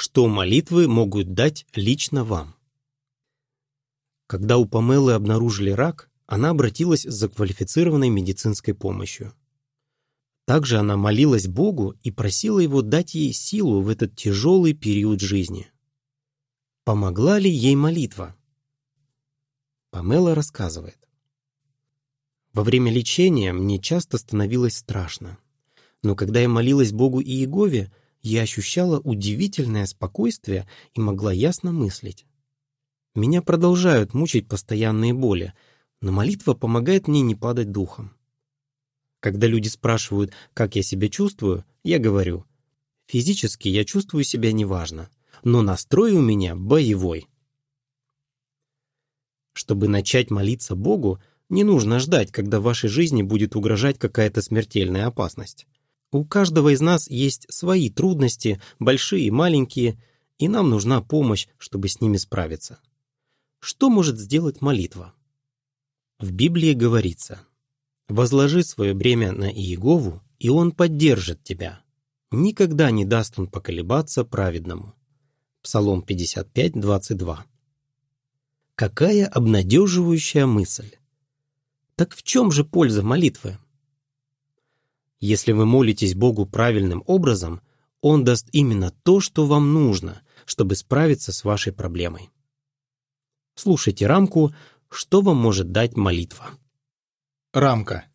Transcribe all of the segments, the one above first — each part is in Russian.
что молитвы могут дать лично вам. Когда у Памелы обнаружили рак, она обратилась за квалифицированной медицинской помощью. Также она молилась Богу и просила Его дать ей силу в этот тяжелый период жизни. Помогла ли ей молитва? Памела рассказывает. Во время лечения мне часто становилось страшно. Но когда я молилась Богу и Иегове, я ощущала удивительное спокойствие и могла ясно мыслить. Меня продолжают мучить постоянные боли, но молитва помогает мне не падать духом. Когда люди спрашивают, как я себя чувствую, я говорю, физически я чувствую себя неважно, но настрой у меня боевой. Чтобы начать молиться Богу, не нужно ждать, когда в вашей жизни будет угрожать какая-то смертельная опасность. У каждого из нас есть свои трудности, большие и маленькие, и нам нужна помощь, чтобы с ними справиться. Что может сделать молитва? В Библии говорится «Возложи свое бремя на Иегову, и он поддержит тебя. Никогда не даст он поколебаться праведному». Псалом 55, 22. Какая обнадеживающая мысль! Так в чем же польза молитвы? Если вы молитесь Богу правильным образом, Он даст именно то, что вам нужно, чтобы справиться с вашей проблемой. Слушайте рамку «Что вам может дать молитва?» Рамка.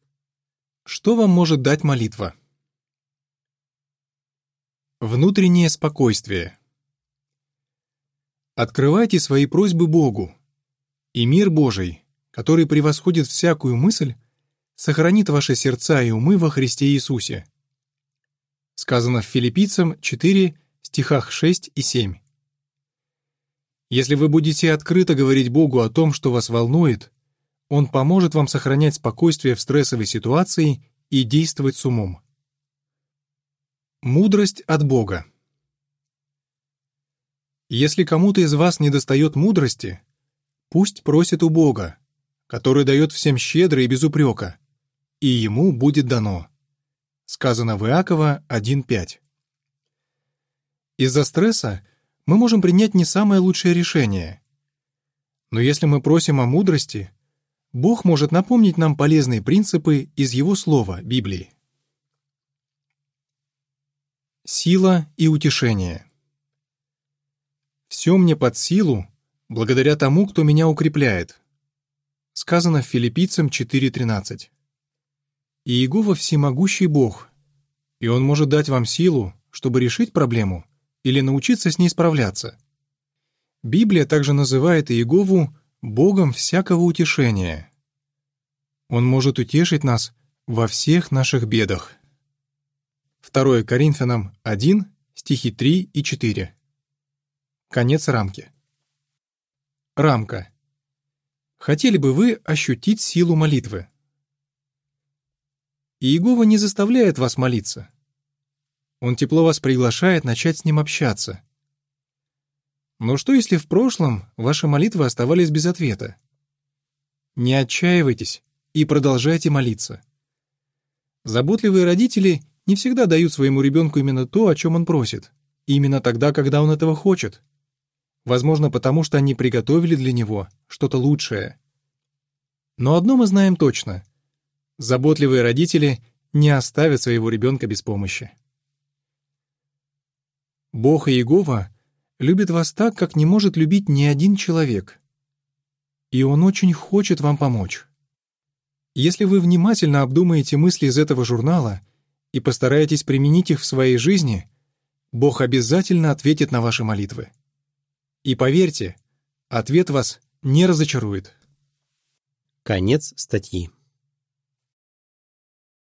Что вам может дать молитва? Внутреннее спокойствие. Открывайте свои просьбы Богу, и мир Божий, который превосходит всякую мысль, сохранит ваши сердца и умы во Христе Иисусе. Сказано в Филиппийцам 4, стихах 6 и 7. Если вы будете открыто говорить Богу о том, что вас волнует, Он поможет вам сохранять спокойствие в стрессовой ситуации и действовать с умом. Мудрость от Бога. Если кому-то из вас недостает мудрости, пусть просит у Бога, который дает всем щедро и без упрека, и ему будет дано. Сказано в Иакова 1.5. Из-за стресса мы можем принять не самое лучшее решение. Но если мы просим о мудрости, Бог может напомнить нам полезные принципы из Его Слова, Библии. Сила и утешение. «Все мне под силу, благодаря тому, кто меня укрепляет», сказано в Филиппийцам 4.13. Иегова всемогущий Бог, и Он может дать вам силу, чтобы решить проблему или научиться с ней справляться. Библия также называет Иегову Богом всякого утешения. Он может утешить нас во всех наших бедах. 2 Коринфянам 1, стихи 3 и 4. Конец рамки. Рамка. Хотели бы вы ощутить силу молитвы? Иегова не заставляет вас молиться. Он тепло вас приглашает начать с ним общаться. Но что если в прошлом ваши молитвы оставались без ответа? Не отчаивайтесь и продолжайте молиться. Заботливые родители не всегда дают своему ребенку именно то, о чем он просит, именно тогда, когда он этого хочет. Возможно, потому что они приготовили для него что-то лучшее. Но одно мы знаем точно — Заботливые родители не оставят своего ребенка без помощи. Бог и Иегова любит вас так, как не может любить ни один человек. И Он очень хочет вам помочь. Если вы внимательно обдумаете мысли из этого журнала и постараетесь применить их в своей жизни, Бог обязательно ответит на ваши молитвы. И поверьте, ответ вас не разочарует. Конец статьи.